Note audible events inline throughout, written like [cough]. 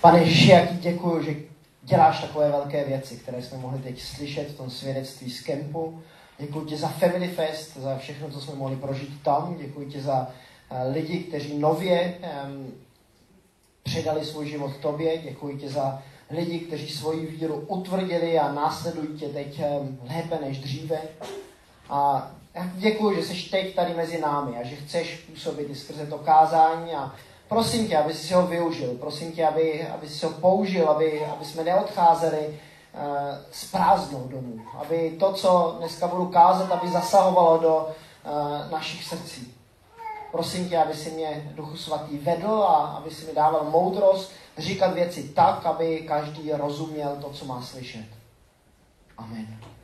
Pane Ježíši, jak ti děkuju, že děláš takové velké věci, které jsme mohli teď slyšet v tom svědectví z kempu. Děkuji ti za Family Fest, za všechno, co jsme mohli prožít tam. Děkuji ti za uh, lidi, kteří nově um, předali svůj život tobě. Děkuji ti za lidi, kteří svoji víru utvrdili a následují tě teď um, lépe než dříve. A já děkuji, že jsi teď tady mezi námi a že chceš působit i skrze to kázání a prosím tě, aby si ho využil, prosím tě, aby, aby si ho použil, aby, aby jsme neodcházeli uh, s prázdnou domů, aby to, co dneska budu kázat, aby zasahovalo do uh, našich srdcí. Prosím tě, aby si mě Duchu Svatý vedl a aby si mi dával moudrost říkat věci tak, aby každý rozuměl to, co má slyšet. Amen.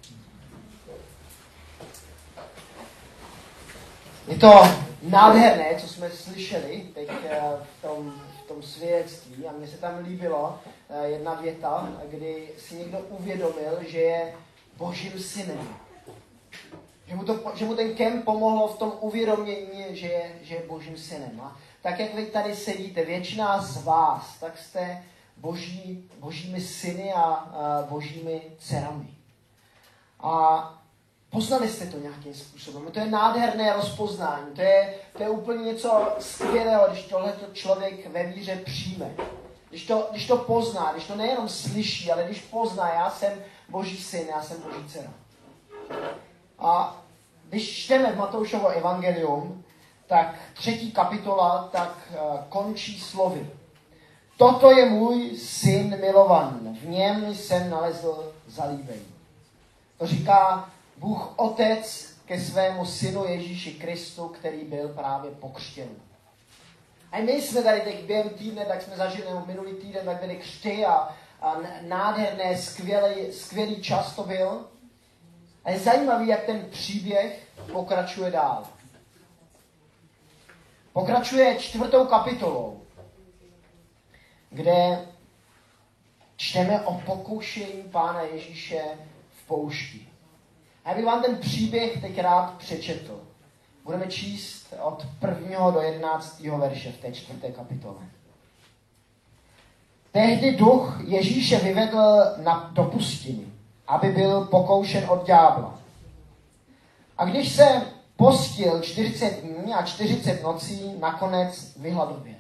Je to nádherné, co jsme slyšeli teď eh, v tom, v tom svědectví a mně se tam líbilo eh, jedna věta, kdy si někdo uvědomil, že je božím synem. Že mu, to, že mu ten kemp pomohlo v tom uvědomění, že je, že je božím synem. A tak jak vy tady sedíte, většina z vás, tak jste boží, božími syny a, a božími dcerami. A Poznali jste to nějakým způsobem. To je nádherné rozpoznání. To je, to je úplně něco skvělého, když tohle člověk ve víře přijme. Když to, když to pozná, když to nejenom slyší, ale když pozná, já jsem Boží syn, já jsem Boží dcera. A když čteme v Matoušovo evangelium, tak třetí kapitola tak uh, končí slovy. Toto je můj syn milovan, v něm jsem nalezl zalíbení. To říká Bůh Otec ke svému synu Ježíši Kristu, který byl právě pokřtěn. A my jsme tady teď během týdne, tak jsme zažili, nebo minulý týden, tak byly křty a, a nádherné, skvělý, skvělý čas to byl. A je zajímavý, jak ten příběh pokračuje dál. Pokračuje čtvrtou kapitolou, kde čteme o pokušení Pána Ježíše v poušti. A já bych vám ten příběh teď rád přečetl. Budeme číst od prvního do jedenáctého verše v té čtvrté kapitole. Tehdy duch Ježíše vyvedl na, do pustiny, aby byl pokoušen od ďábla. A když se postil 40 dní a 40 nocí, nakonec vyhladověl.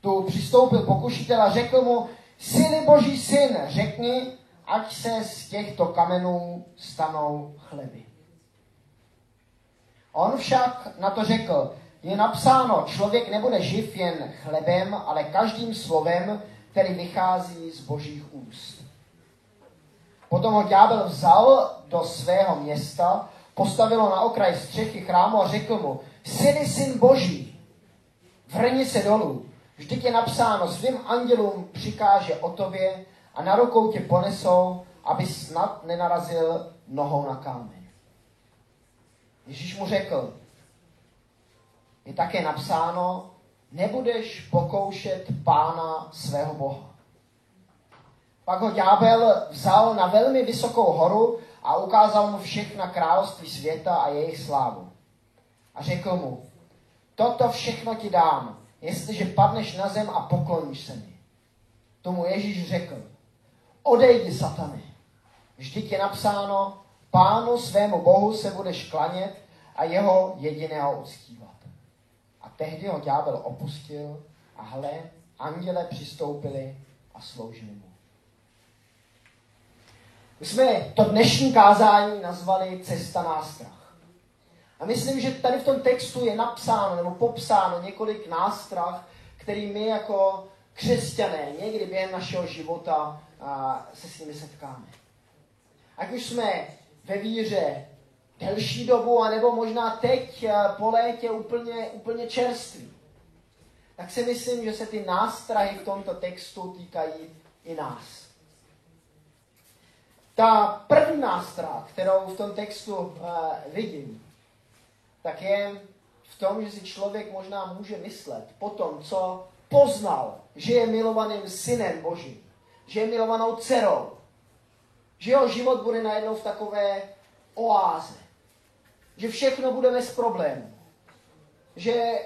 Tu přistoupil pokušitel a řekl mu, syny boží syn, řekni, ať se z těchto kamenů stanou chleby. On však na to řekl, je napsáno, člověk nebude živ jen chlebem, ale každým slovem, který vychází z božích úst. Potom ho ďábel vzal do svého města, postavilo na okraj střechy chrámu a řekl mu, syny syn boží, vrni se dolů, vždyť je napsáno, svým andělům přikáže o tobě, a na rukou tě ponesou, aby snad nenarazil nohou na kámen. Ježíš mu řekl, je také napsáno, nebudeš pokoušet pána svého Boha. Pak ho ďábel vzal na velmi vysokou horu a ukázal mu všechna království světa a jejich slávu. A řekl mu, toto všechno ti dám, jestliže padneš na zem a pokloníš se mi. Tomu Ježíš řekl, odejdi, satany. Vždyť je napsáno, pánu svému bohu se budeš klanět a jeho jediného uctívat. A tehdy ho ďábel opustil a hle, anděle přistoupili a sloužili mu. My jsme to dnešní kázání nazvali Cesta nástrah. A myslím, že tady v tom textu je napsáno nebo popsáno několik nástrah, který my jako křesťané někdy během našeho života se s nimi setkáme. Ať už jsme ve víře delší dobu, anebo možná teď po létě úplně, úplně čerství, tak si myslím, že se ty nástrahy v tomto textu týkají i nás. Ta první nástrah, kterou v tom textu uh, vidím, tak je v tom, že si člověk možná může myslet po tom, co poznal, že je milovaným synem Božím, že je milovanou dcerou, že jeho život bude najednou v takové oáze, že všechno bude bez problémů, že,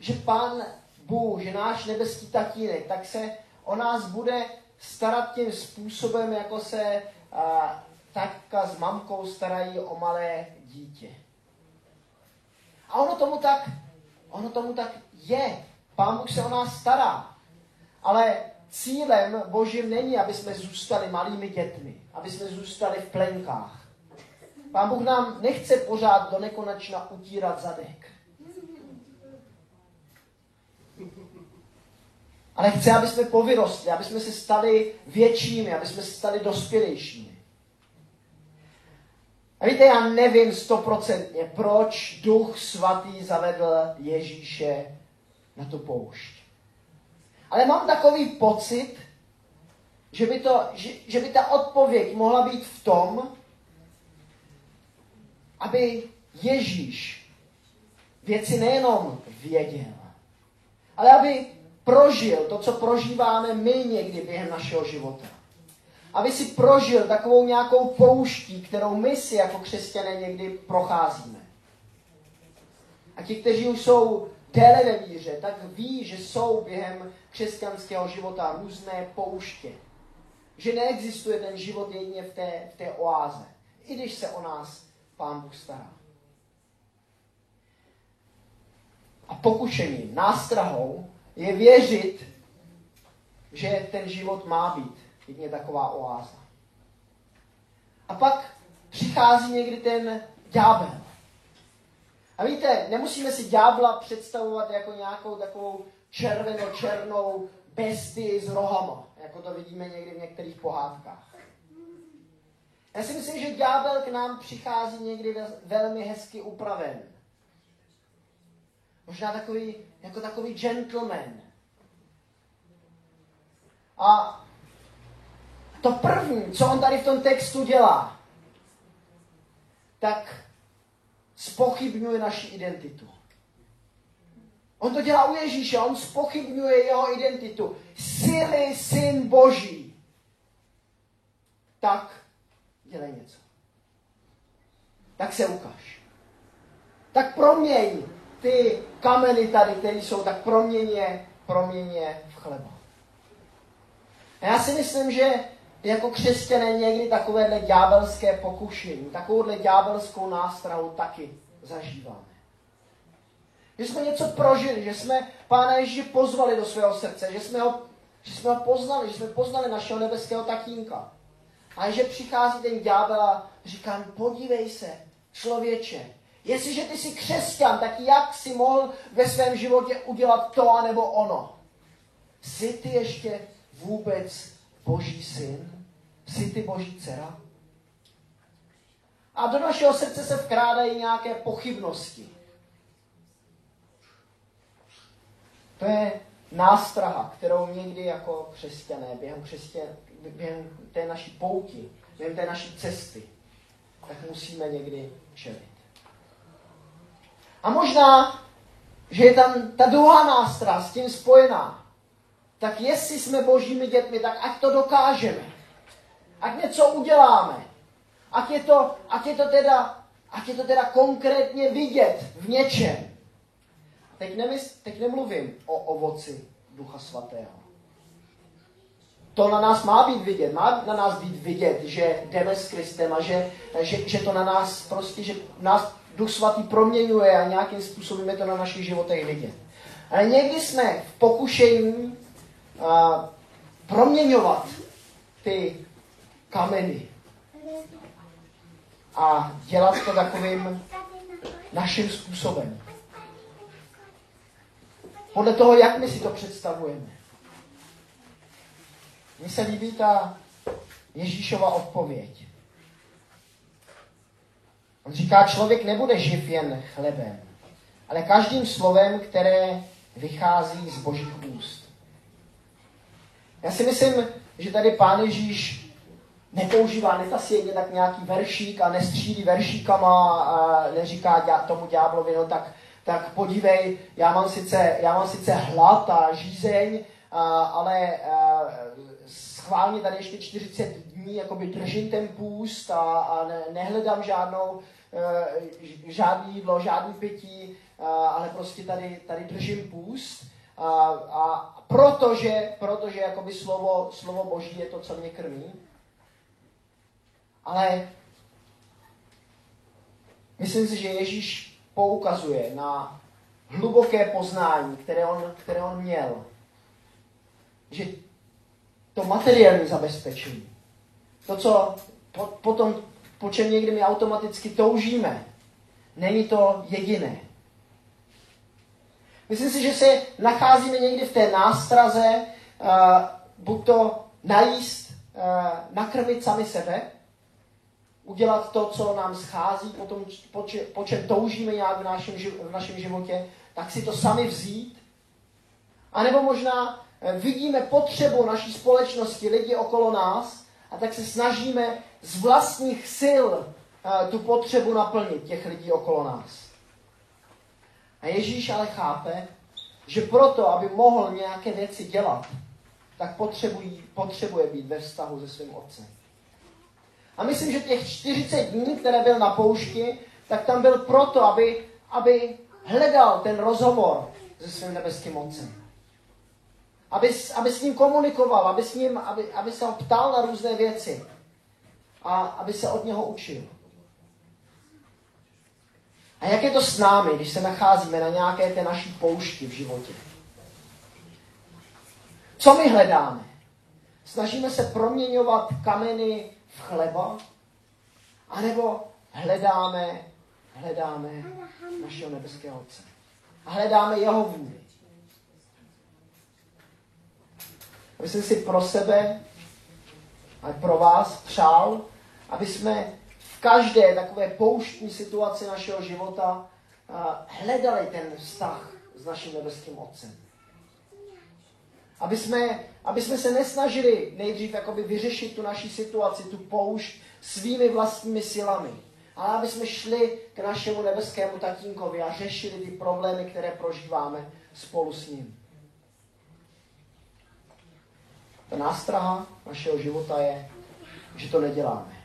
že pán Bůh, že náš nebeský tatínek, tak se o nás bude starat tím způsobem, jako se a, tatka s mamkou starají o malé dítě. A ono tomu tak, ono tomu tak je. Pán Bůh se o nás stará. Ale cílem Božím není, aby jsme zůstali malými dětmi, aby jsme zůstali v plenkách. Pán Bůh nám nechce pořád do nekonečna utírat zadek. Ale chce, aby jsme povyrostli, aby jsme se stali většími, aby jsme se stali dospělejšími. A víte, já nevím stoprocentně, proč Duch Svatý zavedl Ježíše na tu poušť. Ale mám takový pocit, že by, to, že, že by ta odpověď mohla být v tom, aby Ježíš věci nejenom věděl, ale aby prožil to, co prožíváme my někdy během našeho života. Aby si prožil takovou nějakou pouští, kterou my si jako křesťané někdy procházíme. A ti, kteří už jsou déle ve víře, tak ví, že jsou během křesťanského života různé pouště. Že neexistuje ten život jedině v té, v té oáze. I když se o nás Pán Bůh stará. A pokušení, nástrahou je věřit, že ten život má být jedině taková oáza. A pak přichází někdy ten ďábel. A víte, nemusíme si ďábla představovat jako nějakou takovou červeno-černou bestii s rohama, jako to vidíme někdy v některých pohádkách. Já si myslím, že ďábel k nám přichází někdy velmi hezky upraven. Možná takový, jako takový gentleman. A to první, co on tady v tom textu dělá, tak spochybňuje naši identitu. On to dělá u Ježíše, on spochybňuje jeho identitu. Sily syn Boží. Tak dělej něco. Tak se ukáž. Tak proměň ty kameny tady, které jsou, tak proměň je, proměň je v chleba. A já si myslím, že jako křesťané někdy takovéhle ďábelské pokušení, takovouhle ďábelskou nástrahu taky zažíváme. Že jsme něco prožili, že jsme Pána Ježíše pozvali do svého srdce, že jsme ho, že jsme ho poznali, že jsme poznali našeho nebeského tatínka. A že přichází ten ďábel a říká, podívej se, člověče, jestliže ty jsi křesťan, tak jak si mohl ve svém životě udělat to anebo ono? Jsi ty ještě vůbec boží syn? Jsi ty boží dcera? A do našeho srdce se vkrádají nějaké pochybnosti. To je nástraha, kterou někdy jako křesťané během, křesťan, během té naší pouti, během té naší cesty, tak musíme někdy čelit. A možná, že je tam ta druhá nástra s tím spojená. Tak jestli jsme božími dětmi, tak ať to dokážeme. Ať něco uděláme. Ať je to, ať je to, teda, ať je to teda konkrétně vidět v něčem. Teď, nemysl, teď nemluvím o ovoci Ducha Svatého to na nás má být vidět, má na nás být vidět, že jdeme s Kristem a že, že, že to na nás prostě, že nás Duch Svatý proměňuje a nějakým způsobem je to na našich životech vidět. Ale někdy jsme v pokušení a, proměňovat ty kameny a dělat to takovým naším způsobem. Podle toho, jak my si to představujeme. Mně se líbí ta Ježíšova odpověď. On říká, člověk nebude živ jen chlebem, ale každým slovem, které vychází z božích úst. Já si myslím, že tady pán Ježíš nepoužívá, netasí tak nějaký veršík a nestřílí veršíkama a neříká tomu ďáblovi, no tak, tak podívej, já mám sice, já mám sice hlad a žízeň, a, ale a, schválně tady ještě 40 dní jakoby držím ten půst a, a ne, nehledám žádnou, e, žádný jídlo, žádný pití, ale prostě tady, tady držím půst. a, a protože, protože jakoby slovo, slovo Boží je to, co mě krmí. Ale myslím si, že Ježíš poukazuje na hluboké poznání, které on, které on měl. Že to materiální zabezpečení, to, co po, potom, po čem někdy my automaticky toužíme, není to jediné. Myslím si, že se nacházíme někdy v té nástraze, uh, buď to najíst, uh, nakrmit sami sebe, udělat to, co nám schází, potom, po, če, po čem toužíme nějak v našem, v našem životě, tak si to sami vzít. A nebo možná eh, vidíme potřebu naší společnosti, lidi okolo nás, a tak se snažíme z vlastních sil uh, tu potřebu naplnit těch lidí okolo nás. A Ježíš ale chápe, že proto, aby mohl nějaké věci dělat, tak potřebuje být ve vztahu se svým otcem. A myslím, že těch 40 dní, které byl na poušti, tak tam byl proto, aby, aby hledal ten rozhovor se svým nebeským otcem. Aby, aby s ním komunikoval, aby, s ním, aby, aby se ho ptal na různé věci a aby se od něho učil. A jak je to s námi, když se nacházíme na nějaké té naší poušti v životě? Co my hledáme? Snažíme se proměňovat kameny v chleba? A nebo hledáme, hledáme našeho nebeského Otce? A hledáme jeho vůli? Aby jsem si pro sebe a pro vás přál, aby jsme v každé takové pouštní situaci našeho života hledali ten vztah s naším nebeským Otcem. Aby jsme, aby jsme se nesnažili nejdřív jakoby vyřešit tu naši situaci, tu poušť svými vlastními silami. Ale aby jsme šli k našemu nebeskému tatínkovi a řešili ty problémy, které prožíváme spolu s ním. Ta nástraha našeho života je, že to neděláme.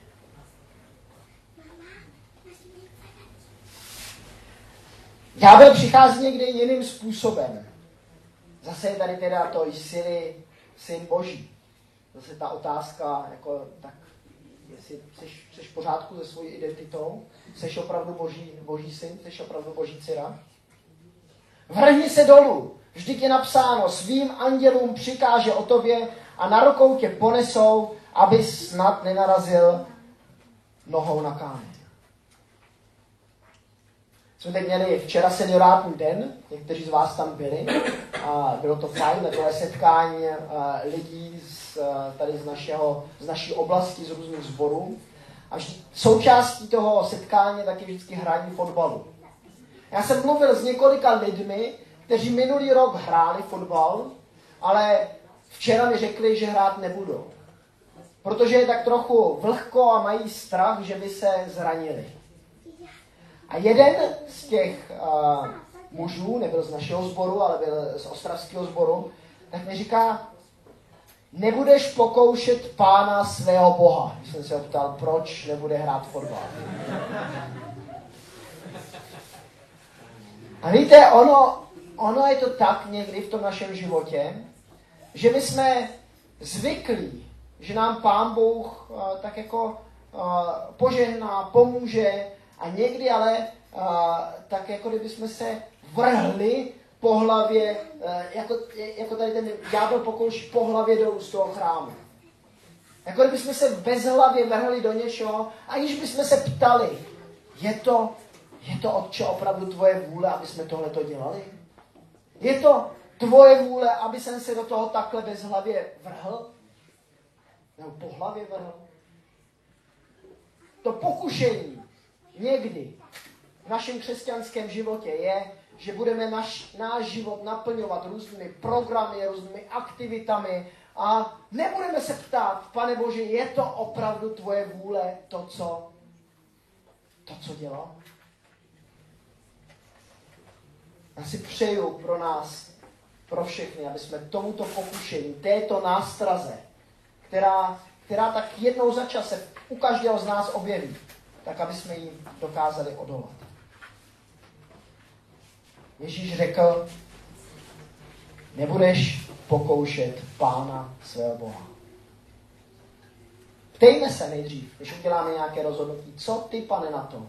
Ďábel přichází někdy jiným způsobem. Zase je tady teda to jsi syn Boží. Zase ta otázka, jako, tak jestli jsi, jsi v pořádku se svojí identitou, jsi opravdu boží, boží syn, jsi opravdu boží dcera. Vrhni se dolů, vždyť je napsáno, svým andělům přikáže o tobě a na rukou tě ponesou, aby snad nenarazil nohou na kámen jsme teď měli včera seniorátní den, někteří z vás tam byli a bylo to fajn, takové setkání lidí z, tady z, našeho, z naší oblasti, z různých sborů. A součástí toho setkání taky vždycky hraní fotbalu. Já jsem mluvil s několika lidmi, kteří minulý rok hráli fotbal, ale včera mi řekli, že hrát nebudou. Protože je tak trochu vlhko a mají strach, že by se zranili. A jeden z těch uh, mužů, nebyl z našeho sboru, ale byl z ostravského sboru, tak mi říká, nebudeš pokoušet pána svého boha. Když jsem se optal, proč nebude hrát fotbal. A víte, ono, ono je to tak někdy v tom našem životě, že my jsme zvyklí, že nám pán Bůh uh, tak jako uh, požehná, pomůže, a někdy ale a, tak jako kdyby jsme se vrhli po hlavě, a, jako, jako tady ten ďábel pokouší po hlavě dolů z toho chrámu. Jako kdyby jsme se bez hlavě vrhli do něčeho, aniž bychom se ptali, je to, je to otče opravdu tvoje vůle, aby jsme tohle to dělali? Je to tvoje vůle, aby jsem se do toho takhle bez hlavě vrhl? Nebo po hlavě vrhl? To pokušení někdy v našem křesťanském životě je, že budeme naš, náš život naplňovat různými programy, různými aktivitami a nebudeme se ptát, pane Bože, je to opravdu tvoje vůle, to, co, to, co dělám? Já si přeju pro nás, pro všechny, aby jsme tomuto pokušení, této nástraze, která, která tak jednou za čase u každého z nás objeví, tak aby jsme jim dokázali odolat. Ježíš řekl, nebudeš pokoušet pána svého Boha. Ptejme se nejdřív, když uděláme nějaké rozhodnutí, co ty, pane, na to?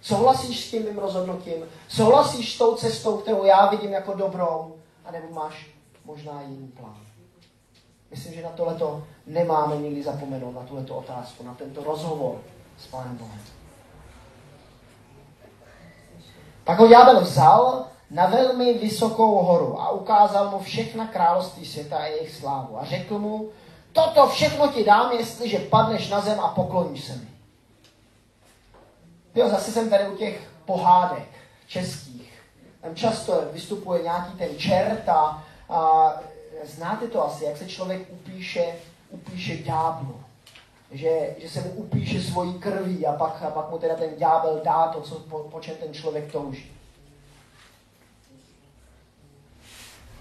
Souhlasíš s tím mým rozhodnutím? Souhlasíš s tou cestou, kterou já vidím jako dobrou? A nebo máš možná jiný plán? Myslím, že na tohleto nemáme nikdy zapomenout, na tuto otázku, na tento rozhovor s Pánem Bohem. Pak ho ďábel vzal na velmi vysokou horu a ukázal mu všechna království světa a jejich slávu. A řekl mu, toto všechno ti dám, jestliže padneš na zem a pokloníš se mi. Jo, zase jsem tady u těch pohádek českých. Tam často vystupuje nějaký ten čert a, a znáte to asi, jak se člověk upíše, upíše ďáblu. Že, že se mu upíše svojí krví a pak, a pak mu teda ten ďábel dá to, co, po, po čem ten člověk touží.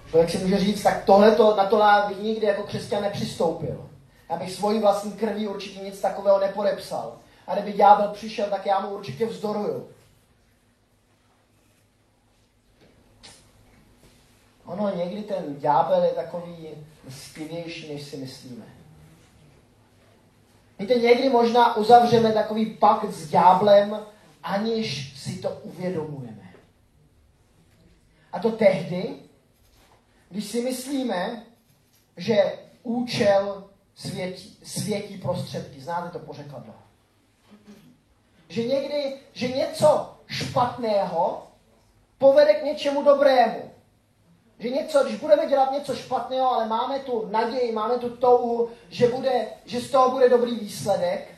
Člověk si může říct, tak tohleto, na to bych nikdy jako křesťan nepřistoupil. Já bych svojí vlastní krví určitě nic takového nepodepsal. A kdyby ďábel přišel, tak já mu určitě vzdoruju. Ono někdy ten ďábel je takový styvější, než si myslíme. Víte, někdy možná uzavřeme takový pakt s ďáblem, aniž si to uvědomujeme. A to tehdy, když si myslíme, že účel světí, světí prostředky. Znáte to pořekadlo? Že někdy, že něco špatného povede k něčemu dobrému. Že něco, když budeme dělat něco špatného, ale máme tu naději, máme tu touhu, že, bude, že z toho bude dobrý výsledek,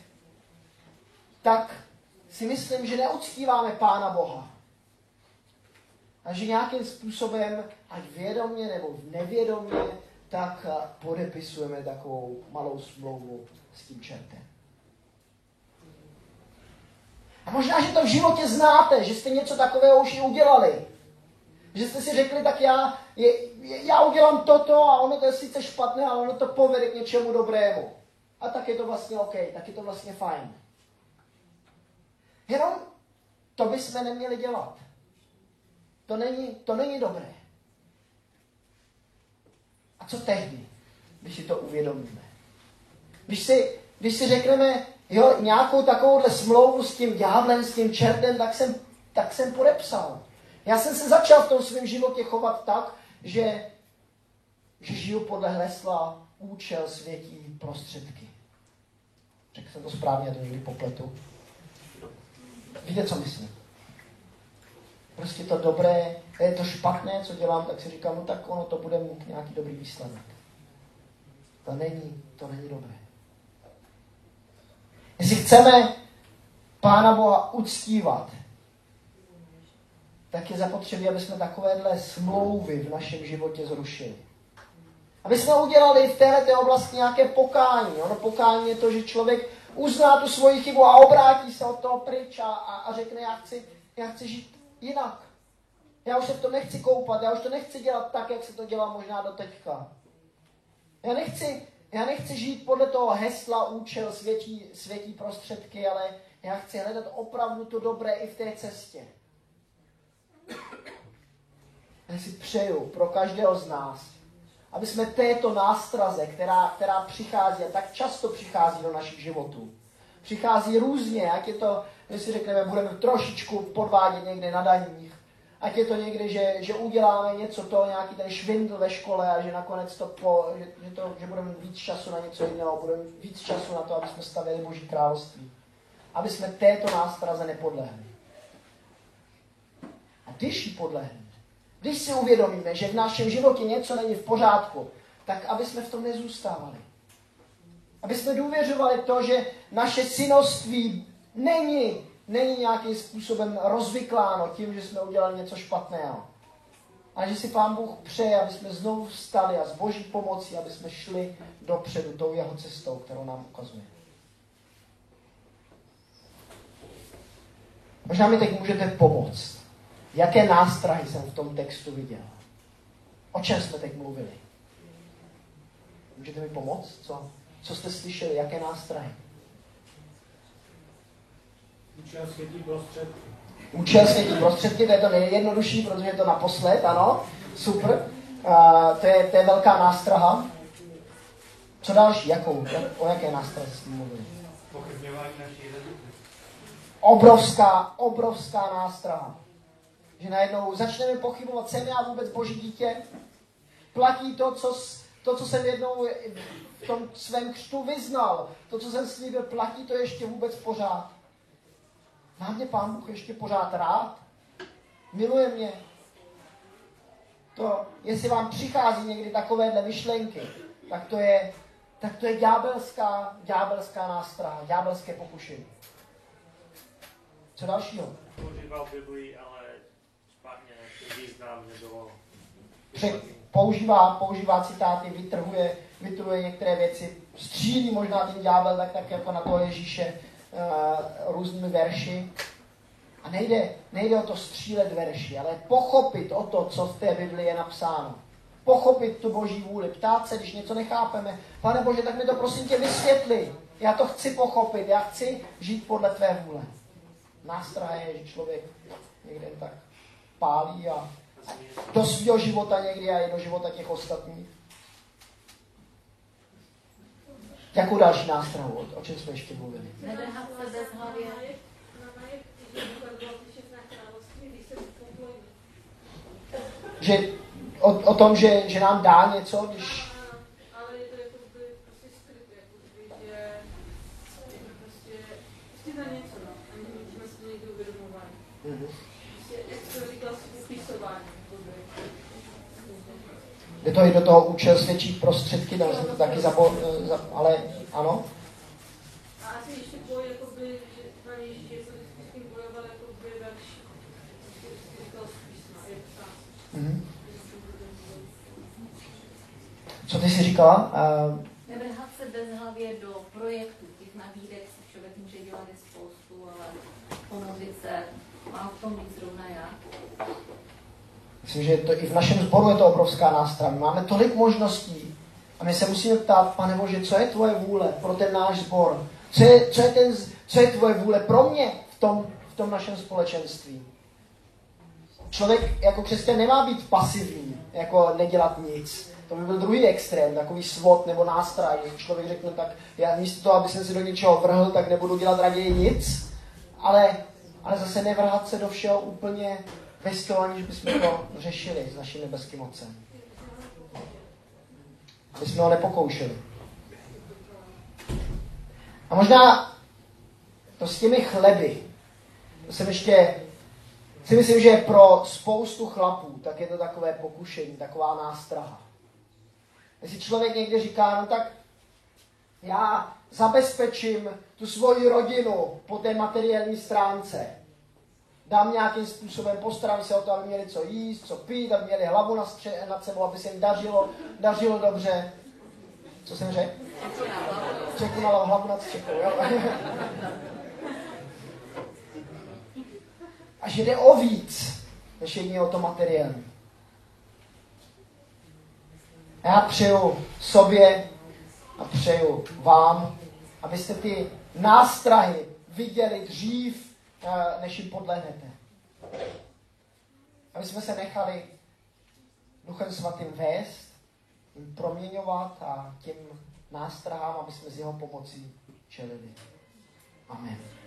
tak si myslím, že neuctíváme Pána Boha. A že nějakým způsobem, ať vědomně nebo nevědomně, tak podepisujeme takovou malou smlouvu s tím čertem. A možná, že to v životě znáte, že jste něco takového už i udělali. Že jste si řekli, tak já, je, já udělám toto a ono to je sice špatné, ale ono to povede k něčemu dobrému. A tak je to vlastně OK, tak je to vlastně fajn. Jenom to bychom neměli dělat. To není, to není dobré. A co tehdy, když si to uvědomíme? Když si, když si řekneme, jo, nějakou takovouhle smlouvu s tím ďáblem, s tím čertem, tak jsem, tak jsem podepsal. Já jsem se začal v tom svém životě chovat tak, že, že žiju podle hesla účel světí prostředky. Řekl jsem to správně, to někdy popletu. Víte, co myslím? Prostě to dobré, je to špatné, co dělám, tak si říkám, no tak ono to bude mít nějaký dobrý výsledek. To není, to není dobré. Jestli chceme Pána Boha uctívat, tak je zapotřebí, aby jsme takovéhle smlouvy v našem životě zrušili. Aby jsme udělali v této oblasti nějaké pokání. Ono pokání je to, že člověk uzná tu svoji chybu a obrátí se od toho pryč a, a, a řekne, já chci, já chci žít jinak. Já už se v nechci koupat, já už to nechci dělat tak, jak se to dělá možná do teďka. Já nechci, já nechci žít podle toho hesla účel světí, světí prostředky, ale já chci hledat opravdu to dobré i v té cestě. Já si přeju pro každého z nás, aby jsme této nástraze, která, která přichází a tak často přichází do našich životů, přichází různě, jak je to, když si řekneme, budeme trošičku podvádět někde na daních, ať je to někdy, že, že uděláme něco to, nějaký ten švindl ve škole a že nakonec to, po, že, že, to, že budeme mít víc času na něco jiného, budeme mít víc času na to, aby jsme stavěli Boží království. Aby jsme této nástraze nepodlehli. Když jí podlehneme, když si uvědomíme, že v našem životě něco není v pořádku, tak aby jsme v tom nezůstávali. Aby jsme důvěřovali to, že naše synoství není, není nějakým způsobem rozvykláno tím, že jsme udělali něco špatného. A že si Pán Bůh přeje, aby jsme znovu vstali a s Boží pomocí, aby jsme šli dopředu tou jeho cestou, kterou nám ukazuje. Možná mi teď můžete pomoct. Jaké nástrahy jsem v tom textu viděl? O čem jsme teď mluvili? Můžete mi pomoct? Co, co jste slyšeli? Jaké nástrahy? Účel světí prostředky. Účel světí prostředky, to je to nejjednodušší, protože je to naposled, ano. Super. Uh, to, je, to je velká nástraha. Co další? Jakou? Jak, o jaké nástraze jsme mluvili? Pochybňování naší identity. Obrovská, obrovská nástraha. Že najednou začneme pochybovat, jsem já vůbec boží dítě? Platí to, co, to, co jsem jednou v tom svém křtu vyznal, to, co jsem slíbil, platí to ještě vůbec pořád? Má mě Pán Bůh ještě pořád rád? Miluje mě? To, jestli vám přichází někdy takovéhle myšlenky, tak to je, tak to je ďábelská, ďábelská nástraha, ďábelské pokušení. Co dalšího? Používal Biblii, ale význam používá, používá citáty, vytrhuje, vytrhuje některé věci, střílí možná ten ďábel tak, tak jako na toho Ježíše uh, různými verši. A nejde, nejde o to střílet verši, ale pochopit o to, co v té Biblii je napsáno. Pochopit tu boží vůli, ptát se, když něco nechápeme. Pane Bože, tak mi to prosím tě vysvětli. Já to chci pochopit, já chci žít podle tvé vůle. Nástraha je, že člověk někde tak pálí a do svého života někdy a i do života těch ostatních. Jakou další nástrahu? O, čem jsme ještě mluvili? Že o, o tom, že, že nám dá něco, když... Ale je to jako by prostě skryt, jako by, že prostě, prostě za něco, no. A my jsme si to někdy uvědomovali. Mhm. Prostě, jak jsi říkal, upisování, jako by. Jde to i do toho účel svědčí prostředky, dal jsem to taky zabo, za, ale ano. A asi ještě boj, jako by, že na něj, že jsem s tím bojoval, jako by verš, prostě říkal z písma, je psát. Mhm. Co ty jsi říkala? Uh, Nevrhat se bez hlavě do projektů. Těch nabídek si člověk může dělat i spoustu, ale pomodlit se, mám v tom být zrovna já. myslím, že to, i v našem sboru je to obrovská nástroj. Máme tolik možností a my se musíme ptát, pane Bože, co je tvoje vůle pro ten náš sbor? Co je, co je, ten, co je tvoje vůle pro mě v tom, v tom našem společenství? Člověk jako křesťan nemá být pasivní, jako nedělat nic. To by byl druhý extrém, takový svod nebo nástroj, že člověk řekne, tak já místo toho, aby jsem si do něčeho vrhl, tak nebudu dělat raději nic, ale, ale zase nevrhat se do všeho úplně bez toho, aniž bychom to řešili s naším nebeským mocem. Aby jsme ho nepokoušeli. A možná to s těmi chleby, to jsem ještě, si myslím, že pro spoustu chlapů, tak je to takové pokušení, taková nástraha. Jestli člověk někde říká, no tak já zabezpečím tu svoji rodinu po té materiální stránce. Dám nějakým způsobem, postarám se o to, aby měli co jíst, co pít, aby měli hlavu nad, stře- nad sebou, aby se jim dařilo, dařilo dobře. Co jsem řekl? Čeku na hlavu nad střechou, jo? [laughs] A že jde o víc, než jedině o to materiální. A já přeju sobě a přeju vám, abyste ty nástrahy viděli dřív, eh, než jim podlehnete. Aby jsme se nechali Duchem Svatým vést, jim proměňovat a těm nástrahám, aby jsme s jeho pomocí čelili. Amen.